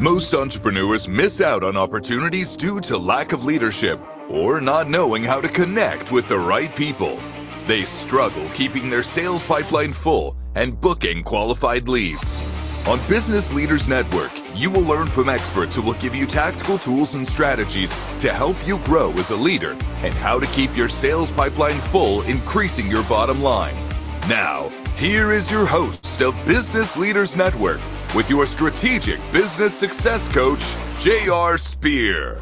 Most entrepreneurs miss out on opportunities due to lack of leadership or not knowing how to connect with the right people. They struggle keeping their sales pipeline full and booking qualified leads. On Business Leaders Network, you will learn from experts who will give you tactical tools and strategies to help you grow as a leader and how to keep your sales pipeline full, increasing your bottom line. Now, here is your host of Business Leaders Network with your strategic business success coach, J.R. Spear.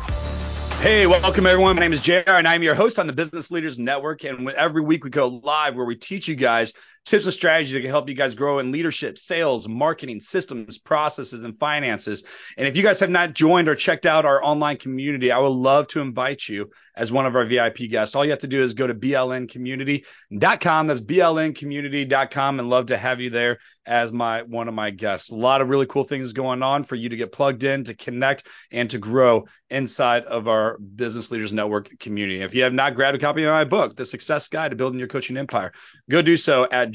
Hey, welcome everyone. My name is JR and I'm your host on the Business Leaders Network. And every week we go live where we teach you guys tips and strategies that can help you guys grow in leadership, sales, marketing, systems, processes, and finances. And if you guys have not joined or checked out our online community, I would love to invite you as one of our VIP guests. All you have to do is go to blncommunity.com. That's blncommunity.com and love to have you there as my one of my guests. A lot of really cool things going on for you to get plugged in, to connect, and to grow inside of our Business Leaders Network community. If you have not grabbed a copy of my book, The Success Guide to Building Your Coaching Empire, go do so at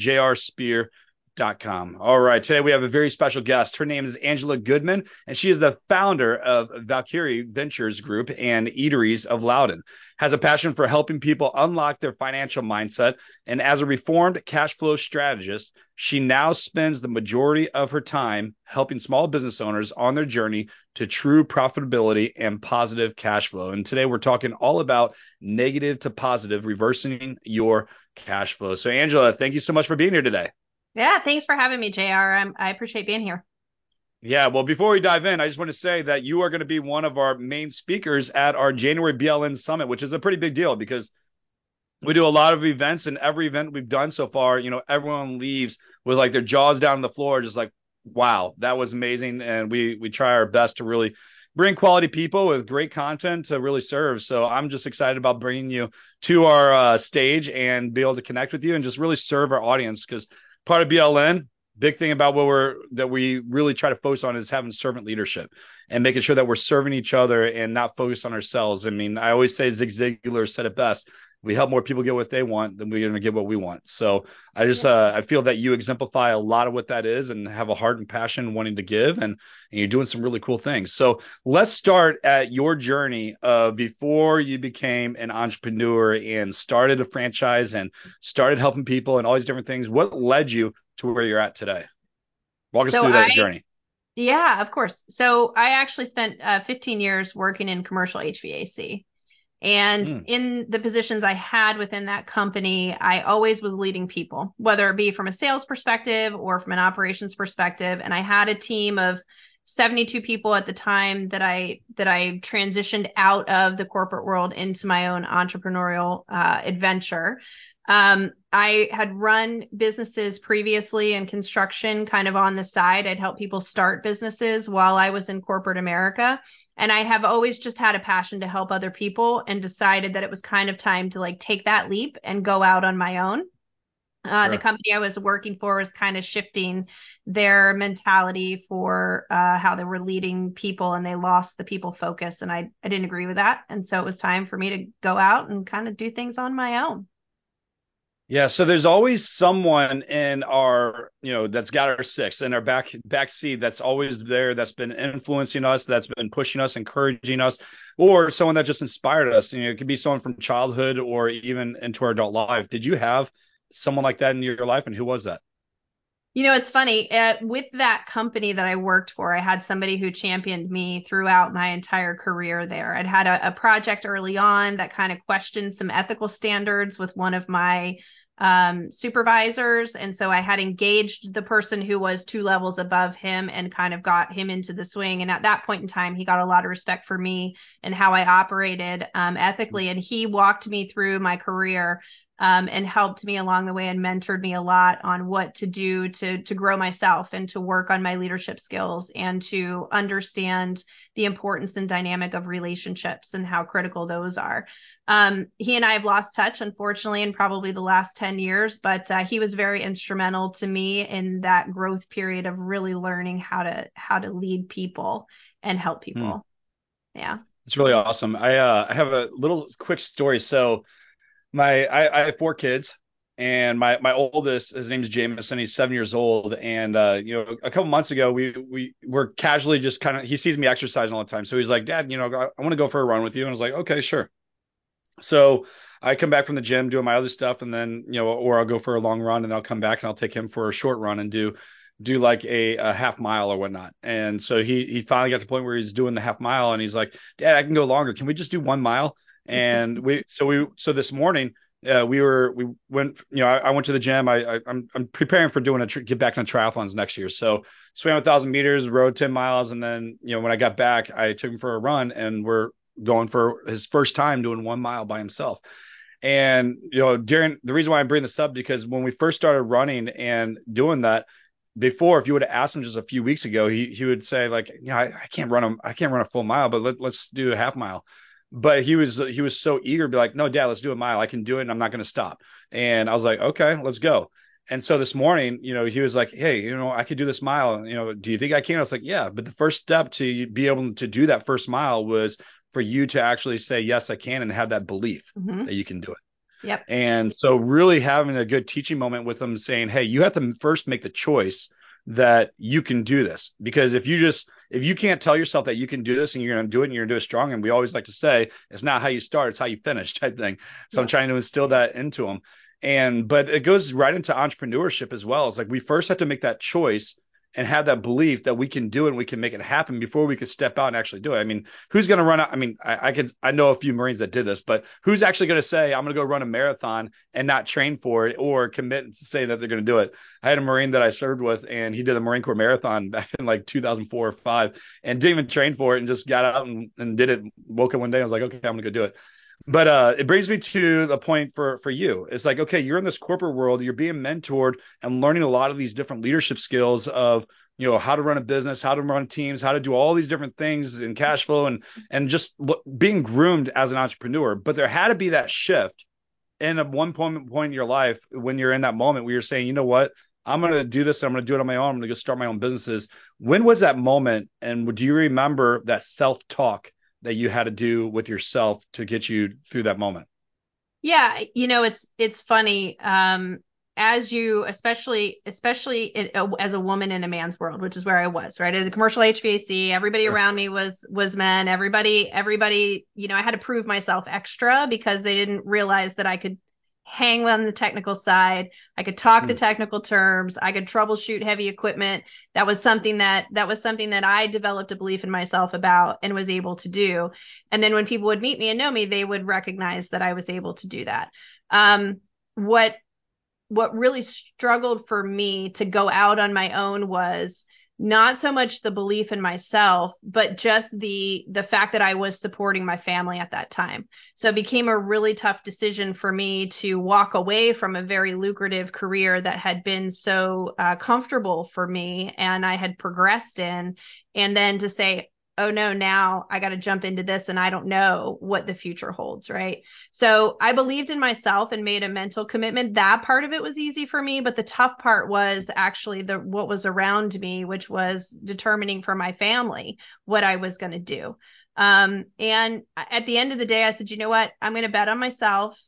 jrspear.com. All right, today we have a very special guest. Her name is Angela Goodman, and she is the founder of Valkyrie Ventures Group and Eateries of Loudoun. Has a passion for helping people unlock their financial mindset, and as a reformed cash flow strategist, she now spends the majority of her time helping small business owners on their journey to true profitability and positive cash flow. And today we're talking all about negative to positive, reversing your cash flow. So, Angela, thank you so much for being here today. Yeah, thanks for having me, JR. I'm, I appreciate being here. Yeah, well, before we dive in, I just want to say that you are going to be one of our main speakers at our January BLN Summit, which is a pretty big deal because we do a lot of events, and every event we've done so far, you know, everyone leaves with like their jaws down on the floor, just like, wow, that was amazing. And we we try our best to really bring quality people with great content to really serve. So I'm just excited about bringing you to our uh, stage and be able to connect with you and just really serve our audience because part of BLN, big thing about what we're that we really try to focus on is having servant leadership and making sure that we're serving each other and not focus on ourselves. I mean, I always say Zig Ziglar said it best we help more people get what they want then we're going to get what we want. So i just uh, i feel that you exemplify a lot of what that is and have a heart and passion wanting to give and, and you're doing some really cool things. So let's start at your journey uh, before you became an entrepreneur and started a franchise and started helping people and all these different things. What led you to where you're at today? Walk us so through that I, journey. Yeah of course. So i actually spent uh, 15 years working in commercial hvac and mm. in the positions I had within that company, I always was leading people, whether it be from a sales perspective or from an operations perspective. And I had a team of 72 people at the time that I that I transitioned out of the corporate world into my own entrepreneurial uh, adventure. Um, I had run businesses previously in construction, kind of on the side. I'd help people start businesses while I was in corporate America. And I have always just had a passion to help other people and decided that it was kind of time to like take that leap and go out on my own. Uh, sure. The company I was working for was kind of shifting their mentality for uh, how they were leading people and they lost the people focus. And I, I didn't agree with that. And so it was time for me to go out and kind of do things on my own. Yeah, so there's always someone in our, you know, that's got our six in our back back seat that's always there, that's been influencing us, that's been pushing us, encouraging us, or someone that just inspired us. You know, it could be someone from childhood or even into our adult life. Did you have someone like that in your life, and who was that? You know, it's funny. Uh, with that company that I worked for, I had somebody who championed me throughout my entire career there. I'd had a, a project early on that kind of questioned some ethical standards with one of my um, supervisors. And so I had engaged the person who was two levels above him and kind of got him into the swing. And at that point in time, he got a lot of respect for me and how I operated um, ethically. And he walked me through my career um, and helped me along the way and mentored me a lot on what to do to to grow myself and to work on my leadership skills and to understand the importance and dynamic of relationships and how critical those are. Um, he and I have lost touch, unfortunately, in probably the last 10 years, but uh, he was very instrumental to me in that growth period of really learning how to how to lead people and help people. Mm. Yeah. It's really awesome. I uh, I have a little quick story. So my I, I have four kids and my my oldest, his name's Jameson. He's seven years old, and uh, you know, a couple months ago, we we were casually just kind of. He sees me exercising all the time, so he's like, "Dad, you know, I, I want to go for a run with you." And I was like, "Okay, sure." So I come back from the gym doing my other stuff, and then you know, or I'll go for a long run, and I'll come back and I'll take him for a short run and do do like a, a half mile or whatnot. And so he he finally got to the point where he's doing the half mile, and he's like, "Dad, I can go longer. Can we just do one mile?" And we so we so this morning uh, we were we went you know I, I went to the gym. I, I am I'm, I'm preparing for doing a get back into triathlons next year. So swam a thousand meters rode 10 miles and then you know when I got back I took him for a run and we're going for his first time doing one mile by himself. And you know during the reason why I bring this up because when we first started running and doing that before if you would have asked him just a few weeks ago he he would say like you know I, I can't run a I can't run a full mile but let, let's do a half mile but he was he was so eager to be like, no, dad, let's do a mile. I can do it, and I'm not going to stop. And I was like, okay, let's go. And so this morning, you know, he was like, hey, you know, I could do this mile. You know, do you think I can? I was like, yeah. But the first step to be able to do that first mile was for you to actually say, yes, I can, and have that belief mm-hmm. that you can do it. Yep. And so really having a good teaching moment with them saying, hey, you have to first make the choice that you can do this because if you just if you can't tell yourself that you can do this and you're going to do it and you're going to do it strong and we always like to say it's not how you start it's how you finish type thing. So yeah. i'm trying to instill that into them and but it goes right into entrepreneurship as well. It's like we first have to make that choice and have that belief that we can do it and we can make it happen before we could step out and actually do it. I mean, who's going to run out? I mean, I, I can, I know a few Marines that did this, but who's actually going to say, I'm going to go run a marathon and not train for it or commit to say that they're going to do it? I had a Marine that I served with and he did the Marine Corps marathon back in like 2004 or five and didn't even train for it and just got out and, and did it. Woke up one day. I was like, okay, I'm going to go do it but uh, it brings me to the point for for you. It's like, okay, you're in this corporate world, you're being mentored and learning a lot of these different leadership skills of you know how to run a business, how to run teams, how to do all these different things in cash flow and and just being groomed as an entrepreneur. But there had to be that shift in a one point point in your life when you're in that moment where you're saying, you know what, I'm going to do this. I'm going to do it on my own. I'm going to go start my own businesses. When was that moment? And do you remember that self talk that you had to do with yourself to get you through that moment? Yeah, you know, it's it's funny. Um, as you, especially especially in, uh, as a woman in a man's world, which is where I was, right? As a commercial HVAC, everybody sure. around me was was men. Everybody, everybody, you know, I had to prove myself extra because they didn't realize that I could hang on the technical side. I could talk mm. the hmm. technical terms. I could troubleshoot heavy equipment. That was something that that was something that I developed a belief in myself about and was able to do. And then when people would meet me and know me, they would recognize that I was able to do that. Um, what what really struggled for me to go out on my own was not so much the belief in myself but just the the fact that I was supporting my family at that time. So it became a really tough decision for me to walk away from a very lucrative career that had been so uh, comfortable for me and I had progressed in and then to say oh no, now I got to jump into this and I don't know what the future holds, right? So I believed in myself and made a mental commitment. That part of it was easy for me, but the tough part was actually the what was around me, which was determining for my family what I was going to do. Um, and at the end of the day, I said, you know what? I'm going to bet on myself.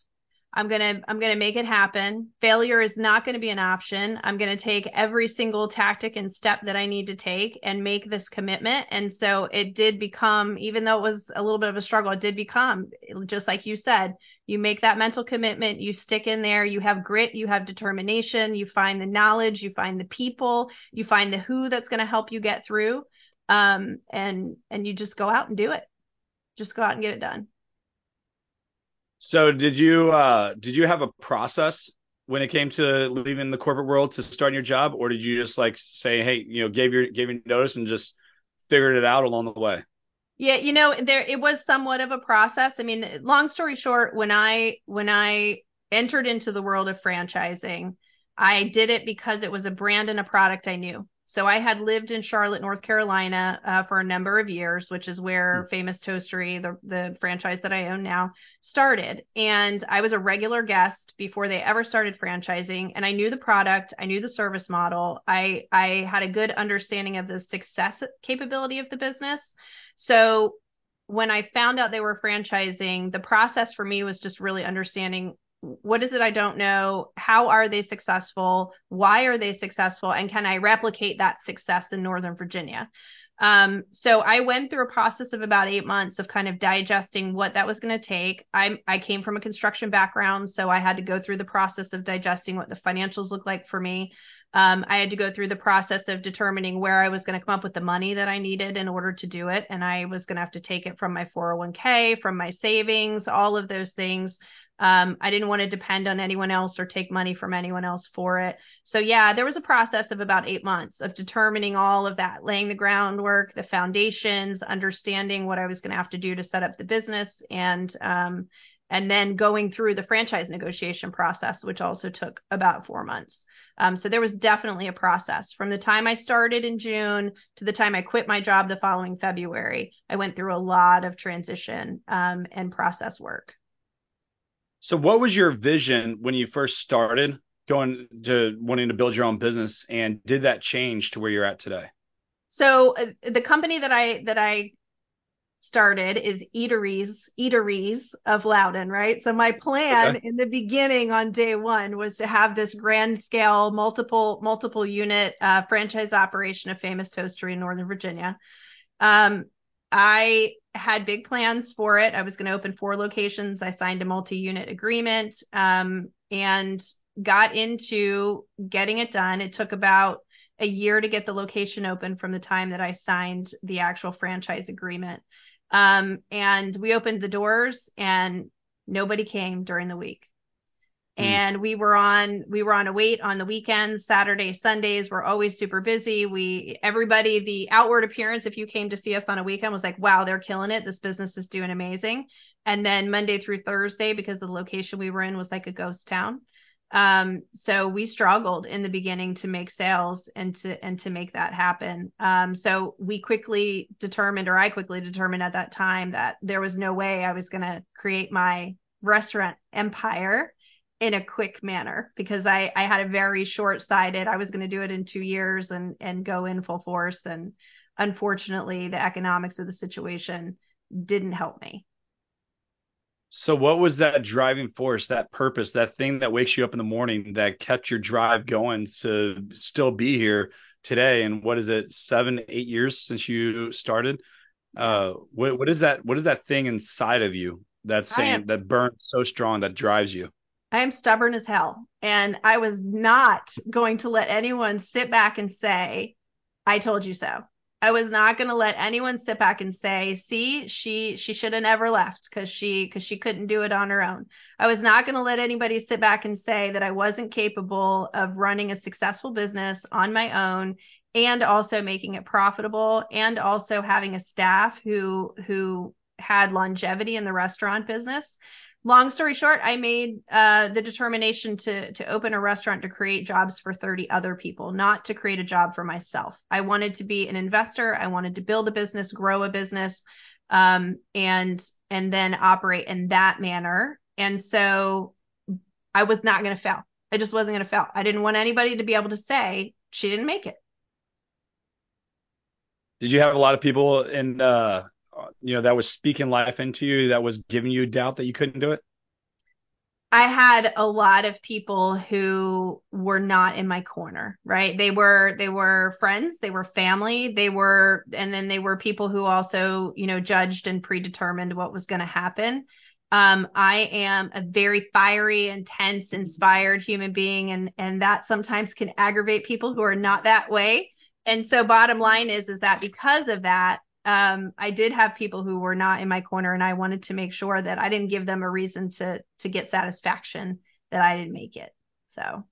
I'm going to I'm going to make it happen. Failure is not going to be an option. I'm going to take every single tactic and step that I need to take and make this commitment. And so it did become even though it was a little bit of a struggle, it did become just like you said, you make that mental commitment, you stick in there, you have grit, you have determination, you find the knowledge, you find the people, you find the who that's going to help you get through. Um and and you just go out and do it. Just go out and get it done. So did you uh did you have a process when it came to leaving the corporate world to start your job, or did you just like say, hey, you know, gave your gave your notice and just figured it out along the way? Yeah, you know, there it was somewhat of a process. I mean, long story short, when I when I entered into the world of franchising, I did it because it was a brand and a product I knew. So I had lived in Charlotte, North Carolina, uh, for a number of years, which is where mm. Famous Toastery, the the franchise that I own now, started. And I was a regular guest before they ever started franchising, and I knew the product, I knew the service model, I I had a good understanding of the success capability of the business. So when I found out they were franchising, the process for me was just really understanding what is it I don't know? How are they successful? Why are they successful? And can I replicate that success in Northern Virginia? Um, so I went through a process of about eight months of kind of digesting what that was going to take. I I came from a construction background, so I had to go through the process of digesting what the financials look like for me. Um, I had to go through the process of determining where I was going to come up with the money that I needed in order to do it, and I was going to have to take it from my 401k, from my savings, all of those things. Um, I didn't want to depend on anyone else or take money from anyone else for it. So, yeah, there was a process of about eight months of determining all of that, laying the groundwork, the foundations, understanding what I was going to have to do to set up the business, and um, and then going through the franchise negotiation process, which also took about four months. Um, so there was definitely a process from the time I started in June to the time I quit my job the following February. I went through a lot of transition um, and process work. So, what was your vision when you first started going to wanting to build your own business, and did that change to where you're at today? So, uh, the company that I that I started is Eateries Eateries of Loudoun, right? So my plan okay. in the beginning on day one was to have this grand scale, multiple multiple unit uh, franchise operation of Famous Toastery in Northern Virginia. Um, I had big plans for it. I was going to open four locations. I signed a multi unit agreement um, and got into getting it done. It took about a year to get the location open from the time that I signed the actual franchise agreement. Um, and we opened the doors and nobody came during the week. Mm. and we were on we were on a wait on the weekends saturday sundays we're always super busy. We everybody the outward appearance if you came to see us on a weekend was like wow they're killing it. This business is doing amazing. And then monday through thursday because the location we were in was like a ghost town um, so we struggled in the beginning to make sales and to and to make that happen. Um, so we quickly determined or i quickly determined at that time that there was no way i was going to create my restaurant empire in a quick manner because I, I had a very short sighted, I was going to do it in two years and, and go in full force. And unfortunately, the economics of the situation didn't help me. So, what was that driving force, that purpose, that thing that wakes you up in the morning that kept your drive going to still be here today? And what is it, seven, eight years since you started? Uh, what, what is that? What is that thing inside of you that's saying am, that burns so strong that drives you? I am stubborn as hell. And I was not going to let anyone sit back and say, I told you so. I was not going to let anyone sit back and say, "See, she she should have never left because she because she couldn't do it on her own." I was not going to let anybody sit back and say that I wasn't capable of running a successful business on my own and also making it profitable and also having a staff who who had longevity in the restaurant business long story short, I made uh, the determination to to open a restaurant to create jobs for 30 other people, not to create a job for myself. I wanted to be an investor. I wanted to build a business, grow a business, um, and and then operate in that manner. And so I was not going to fail. I just wasn't going to fail. I didn't want anybody to be able to say she didn't make it. Did you have a lot of people in uh, you know that was speaking life into you that was giving you doubt that you couldn't do it I had a lot of people who were not in my corner, right? They were they were friends, they were family, they were and then they were people who also, you know, judged and predetermined what was going to happen. Um, I am a very fiery, intense, inspired human being and and that sometimes can aggravate people who are not that way. And so bottom line is is that because of that, um, I did have people who were not in my corner, and I wanted to make sure that I didn't give them a reason to to get satisfaction that I didn't make it. So.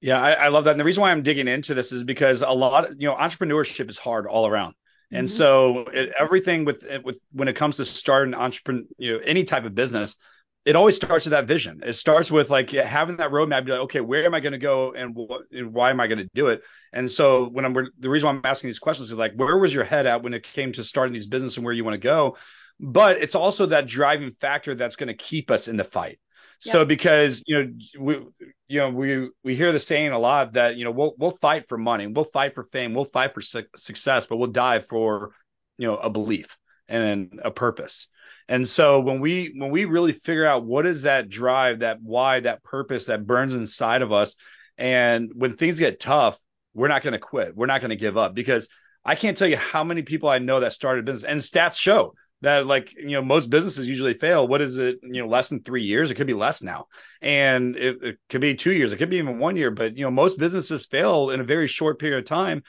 Yeah, I, I love that. And the reason why I'm digging into this is because a lot, of, you know, entrepreneurship is hard all around. And mm-hmm. so it, everything with with when it comes to starting entrepreneur, you know, any type of business, it always starts with that vision. It starts with like having that roadmap. Be like, okay, where am I going to go, and, wh- and why am I going to do it? And so when I'm the reason why I'm asking these questions is like, where was your head at when it came to starting these business and where you want to go? But it's also that driving factor that's going to keep us in the fight. Yep. So because you know we you know we we hear the saying a lot that you know we'll we'll fight for money, we'll fight for fame, we'll fight for su- success, but we'll die for you know a belief and a purpose. And so when we when we really figure out what is that drive, that why, that purpose that burns inside of us, and when things get tough, we're not going to quit. We're not going to give up because I can't tell you how many people I know that started business and stats show that like you know most businesses usually fail. What is it you know less than three years? It could be less now. And it, it, could be two years. It could be even one year. But you know most businesses fail in a very short period of time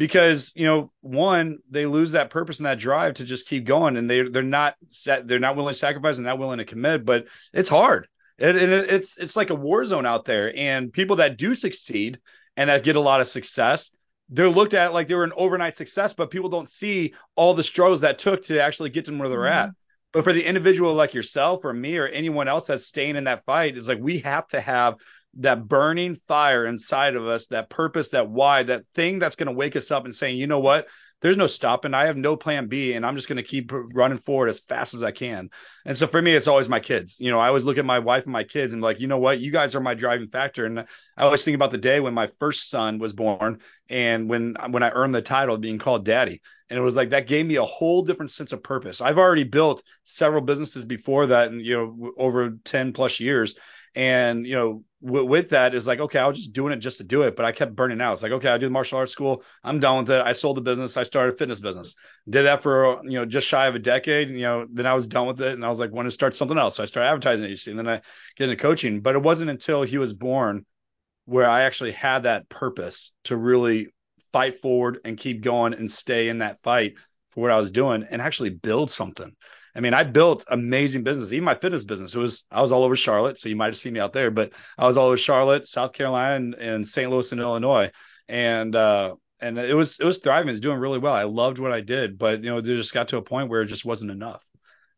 because you know one they lose that purpose and that drive to just keep going and they they're not set they're not willing to sacrifice and not willing to commit but it's hard it, it, it's it's like a war zone out there and people that do succeed and that get a lot of success they're looked at like they were an overnight success, but people don't see all the struggles that took to actually get them where they're mm-hmm. at. But for the individual like yourself or me or anyone else that's staying in that fight, it's like we have to have that burning fire inside of us, that purpose, that why, that thing that's going to wake us up and saying, you know what, there's no stopping. I have no plan B, and I'm just going to keep running forward as fast as I can. And so for me, it's always my kids. You know, I always look at my wife and my kids and like, you know what, you guys are my driving factor. And I always think about the day when my first son was born and when when I earned the title of being called daddy. And it was like that gave me a whole different sense of purpose. I've already built several businesses before that, and you know, over 10 plus years. And you know, w- with that is like, okay, I was just doing it just to do it, but I kept burning out. It's like, okay, I do the martial arts school, I'm done with it. I sold the business, I started a fitness business, did that for you know just shy of a decade. And, you know, then I was done with it, and I was like, want to start something else. So I started advertising agency, and then I get into coaching. But it wasn't until he was born where I actually had that purpose to really fight forward and keep going and stay in that fight for what I was doing and actually build something. I mean, I built amazing business. Even my fitness business, it was I was all over Charlotte, so you might have seen me out there, but I was all over Charlotte, South Carolina, and, and St. Louis and Illinois, and uh, and it was it was thriving. It was doing really well. I loved what I did, but you know, it just got to a point where it just wasn't enough,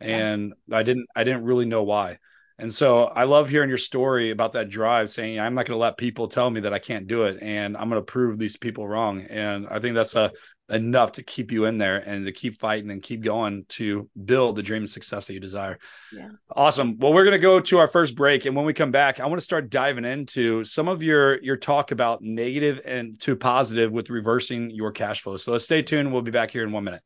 and I didn't I didn't really know why. And so I love hearing your story about that drive, saying I'm not going to let people tell me that I can't do it, and I'm going to prove these people wrong. And I think that's a enough to keep you in there and to keep fighting and keep going to build the dream of success that you desire. Yeah. Awesome. Well, we're going to go to our first break and when we come back, I want to start diving into some of your your talk about negative and to positive with reversing your cash flow. So let's stay tuned. We'll be back here in 1 minute.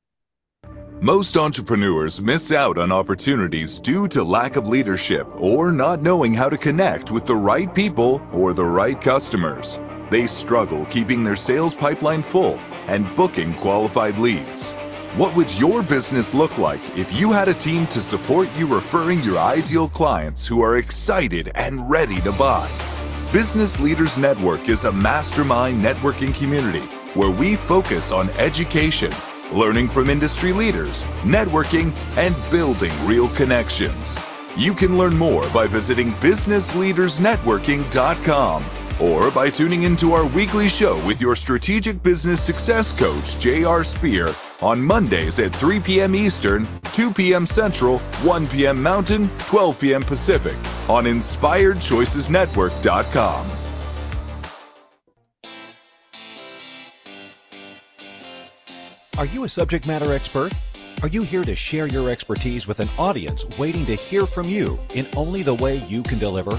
Most entrepreneurs miss out on opportunities due to lack of leadership or not knowing how to connect with the right people or the right customers. They struggle keeping their sales pipeline full and booking qualified leads. What would your business look like if you had a team to support you referring your ideal clients who are excited and ready to buy? Business Leaders Network is a mastermind networking community where we focus on education, learning from industry leaders, networking, and building real connections. You can learn more by visiting businessleadersnetworking.com or by tuning into our weekly show with your strategic business success coach, J.R. Spear, on Mondays at 3 p.m. Eastern, 2 p.m. Central, 1 p.m. Mountain, 12 p.m. Pacific on InspiredChoicesNetwork.com. Are you a subject matter expert? Are you here to share your expertise with an audience waiting to hear from you in only the way you can deliver?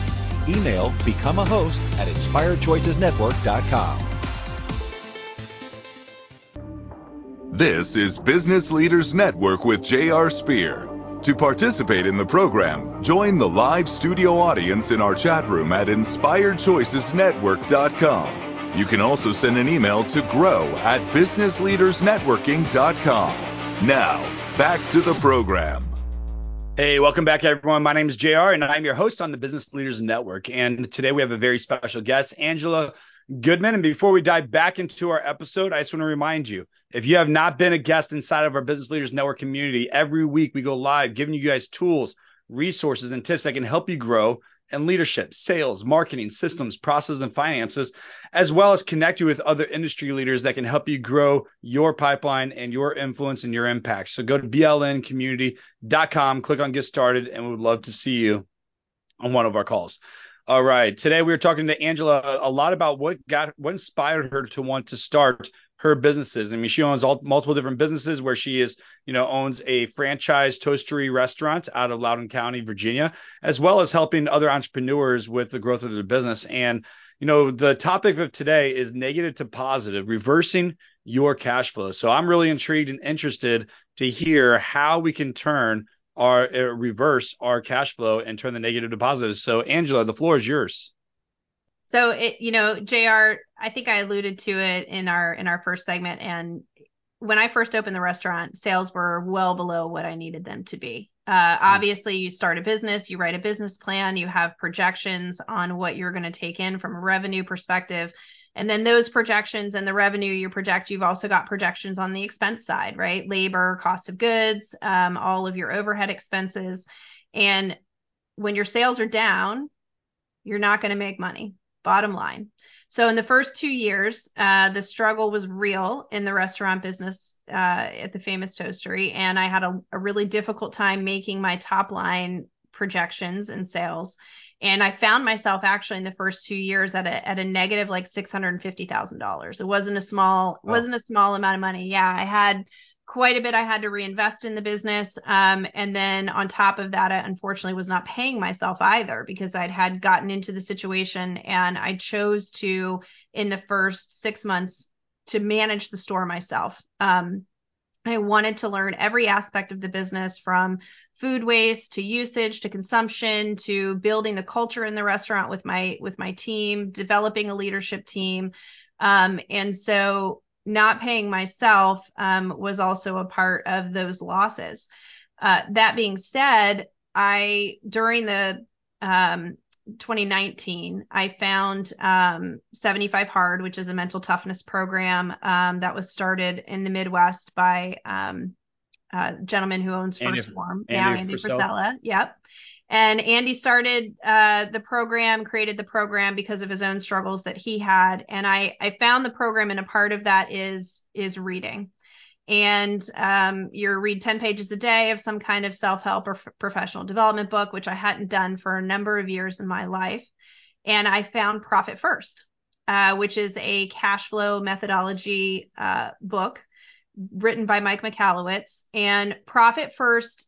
Email become a host at inspiredchoicesnetwork.com. This is Business Leaders Network with J.R. Spear. To participate in the program, join the live studio audience in our chat room at inspiredchoicesnetwork.com. You can also send an email to grow at businessleadersnetworking.com. Now, back to the program. Hey, welcome back, everyone. My name is JR, and I'm your host on the Business Leaders Network. And today we have a very special guest, Angela Goodman. And before we dive back into our episode, I just want to remind you if you have not been a guest inside of our Business Leaders Network community, every week we go live giving you guys tools, resources, and tips that can help you grow and leadership, sales, marketing, systems, process, and finances, as well as connect you with other industry leaders that can help you grow your pipeline and your influence and your impact. So go to blncommunity.com, click on get started, and we would love to see you on one of our calls. All right. Today we were talking to Angela a lot about what got what inspired her to want to start her businesses. I mean, she owns all, multiple different businesses where she is, you know, owns a franchise toastery restaurant out of Loudoun County, Virginia, as well as helping other entrepreneurs with the growth of their business. And, you know, the topic of today is negative to positive, reversing your cash flow. So I'm really intrigued and interested to hear how we can turn our uh, reverse our cash flow and turn the negative to positive. So Angela, the floor is yours. So it, you know, JR, I think I alluded to it in our in our first segment. And when I first opened the restaurant, sales were well below what I needed them to be. Uh, hmm. obviously, you start a business, you write a business plan, you have projections on what you're going to take in from a revenue perspective. And then those projections and the revenue you project, you've also got projections on the expense side, right? Labor, cost of goods, um, all of your overhead expenses. And when your sales are down, you're not going to make money bottom line. So in the first two years, uh, the struggle was real in the restaurant business uh, at the famous toastery, and I had a, a, really difficult time making my top line projections and sales. And I found myself actually in the first two years at a at a negative like six hundred and fifty thousand dollars. It wasn't a small oh. wasn't a small amount of money. Yeah, I had quite a bit I had to reinvest in the business. Um, and then on top of that, I unfortunately was not paying myself either because I'd had gotten into the situation and I chose to, in the first six months, to manage the store myself. Um, I wanted to learn every aspect of the business from food waste to usage to consumption to building the culture in the restaurant with my with my team, developing a leadership team. Um, and so not paying myself um, was also a part of those losses. Uh, that being said, I during the um, 2019, I found um, 75 Hard, which is a mental toughness program um, that was started in the Midwest by um, a gentleman who owns Andy, First Form Andy now, Andy Frisella. Frisella. Yep. And Andy started uh, the program, created the program because of his own struggles that he had. And I, I found the program, and a part of that is is reading. And um, you read 10 pages a day of some kind of self help or f- professional development book, which I hadn't done for a number of years in my life. And I found Profit First, uh, which is a cash flow methodology uh, book written by Mike Michalowicz. And Profit First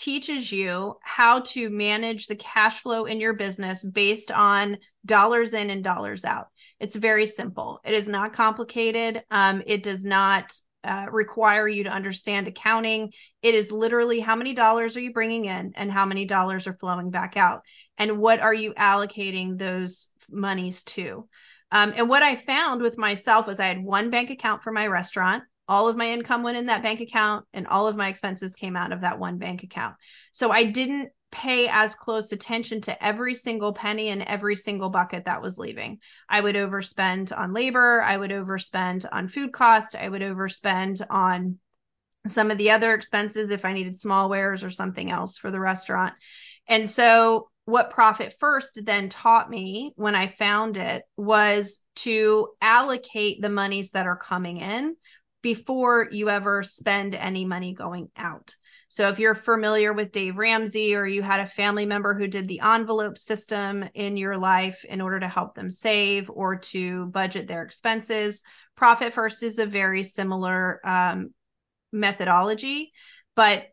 teaches you how to manage the cash flow in your business based on dollars in and dollars out. It's very simple. It is not complicated. Um, it does not uh, require you to understand accounting. It is literally how many dollars are you bringing in and how many dollars are flowing back out, and what are you allocating those monies to. Um, and what I found with myself was I had one bank account for my restaurant all of my income went in that bank account and all of my expenses came out of that one bank account. So I didn't pay as close attention to every single penny and every single bucket that was leaving. I would overspend on labor, I would overspend on food costs, I would overspend on some of the other expenses if I needed small wares or something else for the restaurant. And so what Profit First then taught me when I found it was to allocate the monies that are coming in before you ever spend any money going out. So if you're familiar with Dave Ramsey or you had a family member who did the envelope system in your life in order to help them save or to budget their expenses, Profit First is a very similar um, methodology, but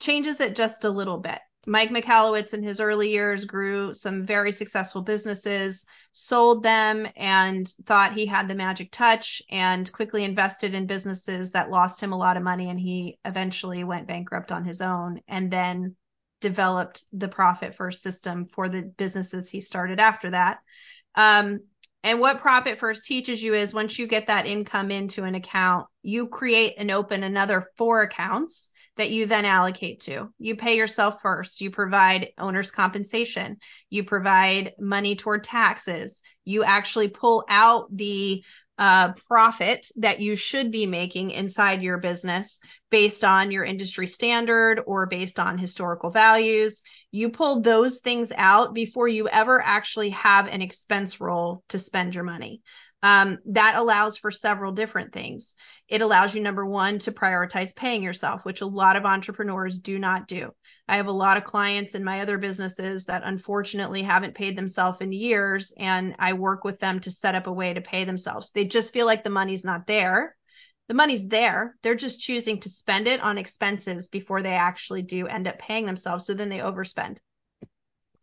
changes it just a little bit. Mike Michalowicz in his early years grew some very successful businesses, sold them, and thought he had the magic touch and quickly invested in businesses that lost him a lot of money. And he eventually went bankrupt on his own and then developed the profit first system for the businesses he started after that. Um, and what Profit First teaches you is once you get that income into an account, you create and open another four accounts that you then allocate to. You pay yourself first. You provide owner's compensation. You provide money toward taxes. You actually pull out the uh, profit that you should be making inside your business based on your industry standard or based on historical values. You pull those things out before you ever actually have an expense roll to spend your money. Um, that allows for several different things. It allows you, number one, to prioritize paying yourself, which a lot of entrepreneurs do not do. I have a lot of clients in my other businesses that unfortunately haven't paid themselves in years, and I work with them to set up a way to pay themselves. They just feel like the money's not there. The money's there. They're just choosing to spend it on expenses before they actually do end up paying themselves. So then they overspend.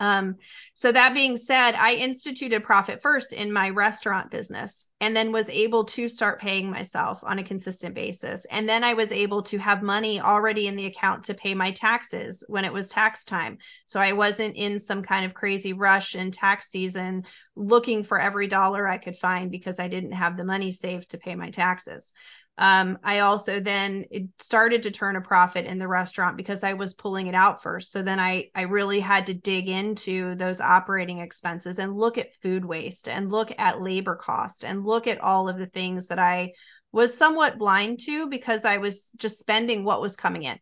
Um, so that being said, I instituted profit first in my restaurant business and then was able to start paying myself on a consistent basis. And then I was able to have money already in the account to pay my taxes when it was tax time. So I wasn't in some kind of crazy rush in tax season looking for every dollar I could find because I didn't have the money saved to pay my taxes. Um, I also then started to turn a profit in the restaurant because I was pulling it out first. So then I I really had to dig into those operating expenses and look at food waste and look at labor cost and look at all of the things that I was somewhat blind to because I was just spending what was coming in.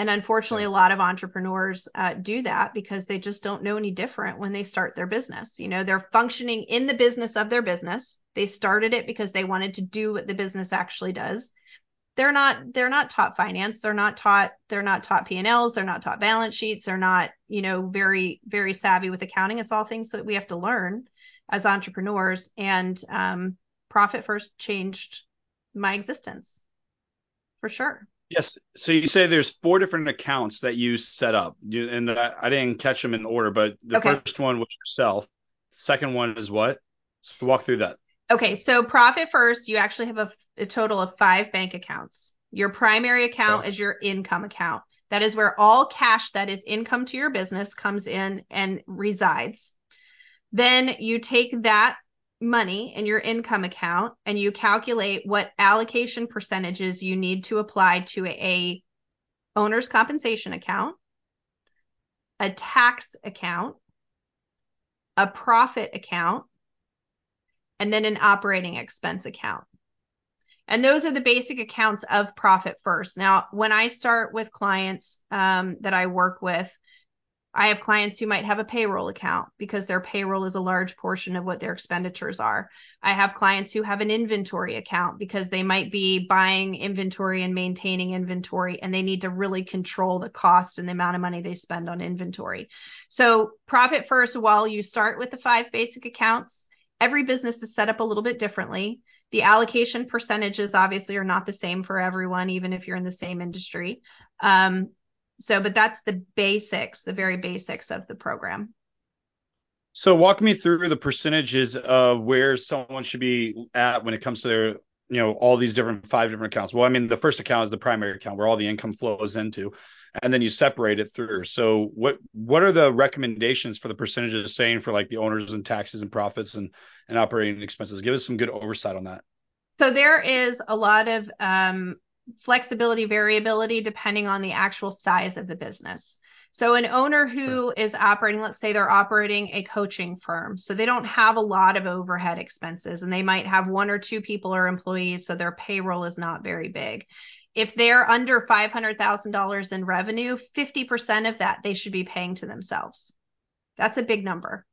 And unfortunately, a lot of entrepreneurs uh, do that because they just don't know any different when they start their business. You know, they're functioning in the business of their business. They started it because they wanted to do what the business actually does. They're not they're not taught finance. They're not taught they're not taught P&Ls. They're not taught balance sheets. They're not you know very very savvy with accounting. It's all things that we have to learn as entrepreneurs. And um, profit first changed my existence for sure. Yes. So you say there's four different accounts that you set up, you, and I, I, didn't catch them in order, but the okay. first one was yourself. Second one is what? So walk through that. Okay. So profit first, you actually have a, a total of five bank accounts. Your primary account okay. is your income account. That is where all cash that is income to your business comes in and resides. Then you take that money in your income account and you calculate what allocation percentages you need to apply to a, owner's compensation account, a tax account, a profit account, and then an operating expense account. And those are the basic accounts of Profit First. Now, when I start with clients um, that I work with, I have clients who might have a payroll account because their payroll is a large portion of what their expenditures are. I have clients who have an inventory account because they might be buying inventory and maintaining inventory and they need to really control the cost and the amount of money they spend on inventory. So, profit first, while you start with the five basic accounts, every business is set up a little bit differently. The allocation percentages obviously are not the same for everyone, even if you're in the same industry. Um, so, but that's the basics, the very basics of the program. So, walk me through the percentages of where someone should be at when it comes to their, you know, all these different five different accounts. Well, I mean, the first account is the primary account where all the income flows into, and then you separate it through. So, what what are the recommendations for the percentages saying for like the owners and taxes and profits and and operating expenses? Give us some good oversight on that. So there is a lot of um, flexibility, variability depending on the actual size of the business. So an owner who is operating, let's say they're operating a coaching firm, so they don't have a lot of overhead expenses and they might have one or two people or employees, so their payroll is not very big. If they're under $500,000 in revenue, 50% of that they should be paying to themselves. That's a big number.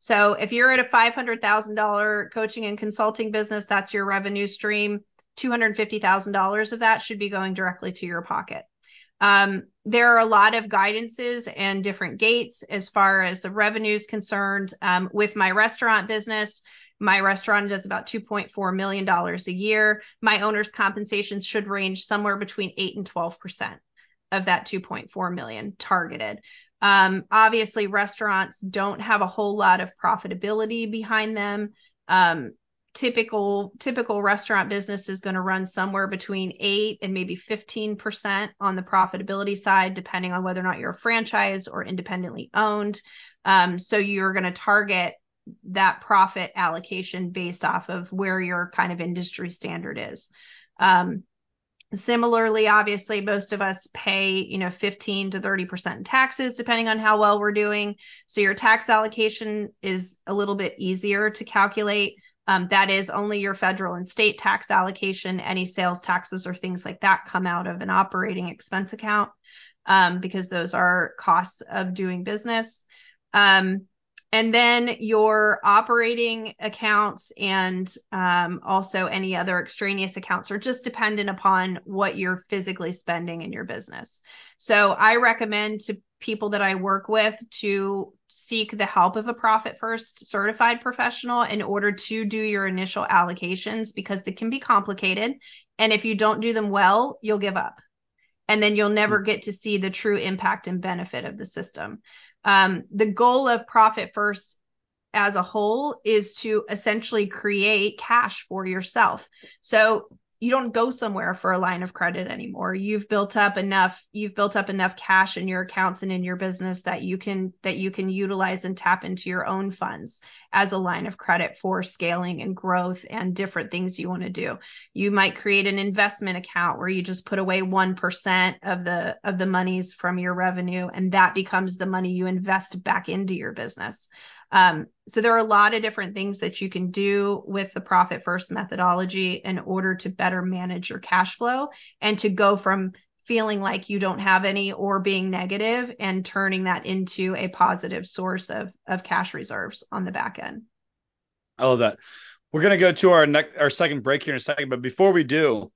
So if you're at a $500,000 coaching and consulting business, that's your revenue stream. $250,000 of that should be going directly to your pocket. Um, there are a lot of guidances and different gates as far as the revenue is concerned. Um, with my restaurant business, my restaurant does about $2.4 million a year. My owner's compensation should range somewhere between 8 and 12% of that 2.4 million targeted. Um, obviously, restaurants don't have a whole lot of profitability behind them. Um, typical typical restaurant business is going to run somewhere between 8 and maybe 15% on the profitability side depending on whether or not you're a franchise or independently owned. Um, so you're going to target that profit allocation based off of where your kind of industry standard is. Um, similarly obviously most of us pay you know 15 to 30% in taxes depending on how well we're doing. So your tax allocation is a little bit easier to calculate Um, that is only your federal and state tax allocation. Any sales taxes or things like that come out of an operating expense account um, because those are costs of doing business. Um, and then your operating accounts and um, also any other extraneous accounts are just dependent upon what you're physically spending in your business. So I recommend to people that I work with to seek the help of a profit first certified professional in order to do your initial allocations because they can be complicated. And if you don't do them well, you'll give up. And then you'll never get to see the true impact and benefit of the system. Um, the goal of Profit First as a whole is to essentially create cash for yourself. So you don't go somewhere for a line of credit anymore. You've built up enough, you've built up enough cash in your accounts and in your business that you can that you can utilize and tap into your own funds as a line of credit for scaling and growth and different things you want to do. You might create an investment account where you just put away 1% of the of the monies from your revenue and that becomes the money you invest back into your business. Um, so there are a lot of different things that you can do with the profit first methodology in order to better manage your cash flow and to go from feeling like you don't have any or being negative and turning that into a positive source of of cash reserves on the back end. I love that. We're gonna go to our next our second break here in a second, but before we do,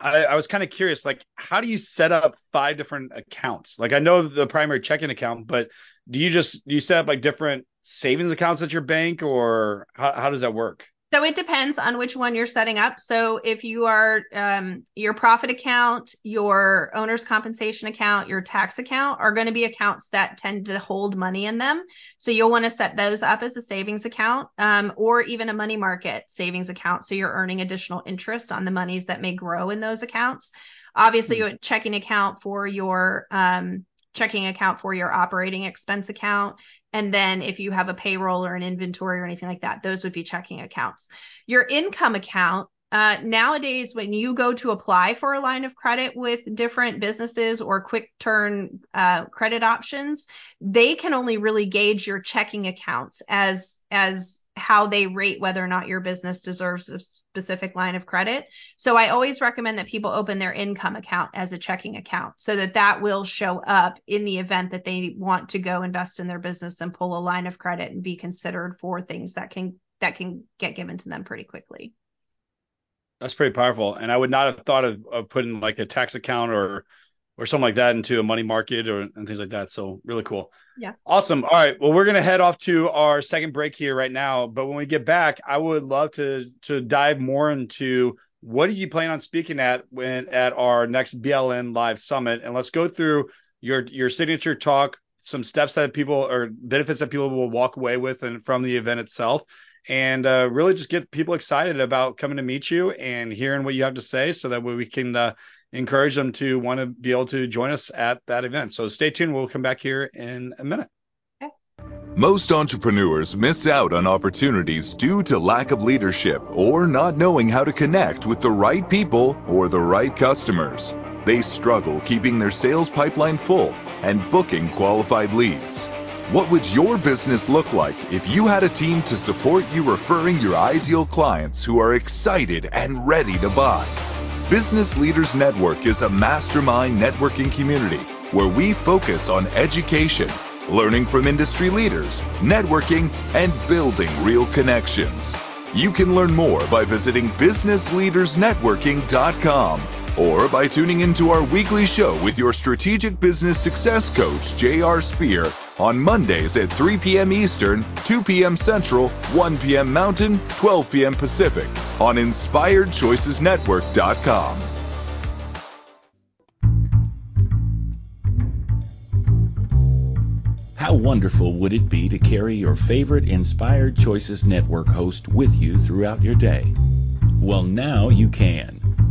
I, I was kind of curious, like, how do you set up five different accounts? Like, I know the primary checking account, but do you just do you set up like different savings accounts at your bank, or how, how does that work? So it depends on which one you're setting up. So if you are um, your profit account, your owner's compensation account, your tax account are going to be accounts that tend to hold money in them. So you'll want to set those up as a savings account um, or even a money market savings account. So you're earning additional interest on the monies that may grow in those accounts. Obviously, mm-hmm. a checking account for your um, checking account for your operating expense account. And then if you have a payroll or an inventory or anything like that, those would be checking accounts. Your income account, uh, nowadays, when you go to apply for a line of credit with different businesses or quick turn uh, credit options, they can only really gauge your checking accounts as as how they rate whether or not your business deserves a specific line of credit. So I always recommend that people open their income account as a checking account so that that will show up in the event that they want to go invest in their business and pull a line of credit and be considered for things that can that can get given to them pretty quickly. That's pretty powerful. And I would not have thought of, of putting like a tax account or or something like that into a money market or and things like that. So really cool. Yeah. Awesome. All right. Well, we're gonna head off to our second break here right now. But when we get back, I would love to to dive more into what do you plan on speaking at when at our next BLN live summit, and let's go through your your signature talk, some steps that people or benefits that people will walk away with and from the event itself, and uh, really just get people excited about coming to meet you and hearing what you have to say, so that we can uh, encourage them to want to be able to join us at that event. So stay tuned. We'll come back here in a minute. Most entrepreneurs miss out on opportunities due to lack of leadership or not knowing how to connect with the right people or the right customers. They struggle keeping their sales pipeline full and booking qualified leads. What would your business look like if you had a team to support you referring your ideal clients who are excited and ready to buy? Business Leaders Network is a mastermind networking community where we focus on education, learning from industry leaders, networking, and building real connections. You can learn more by visiting businessleadersnetworking.com or by tuning into our weekly show with your strategic business success coach, J.R. Spear, on Mondays at 3 p.m. Eastern, 2 p.m. Central, 1 p.m. Mountain, 12 p.m. Pacific on InspiredChoicesNetwork.com. How wonderful would it be to carry your favorite Inspired Choices Network host with you throughout your day? Well, now you can.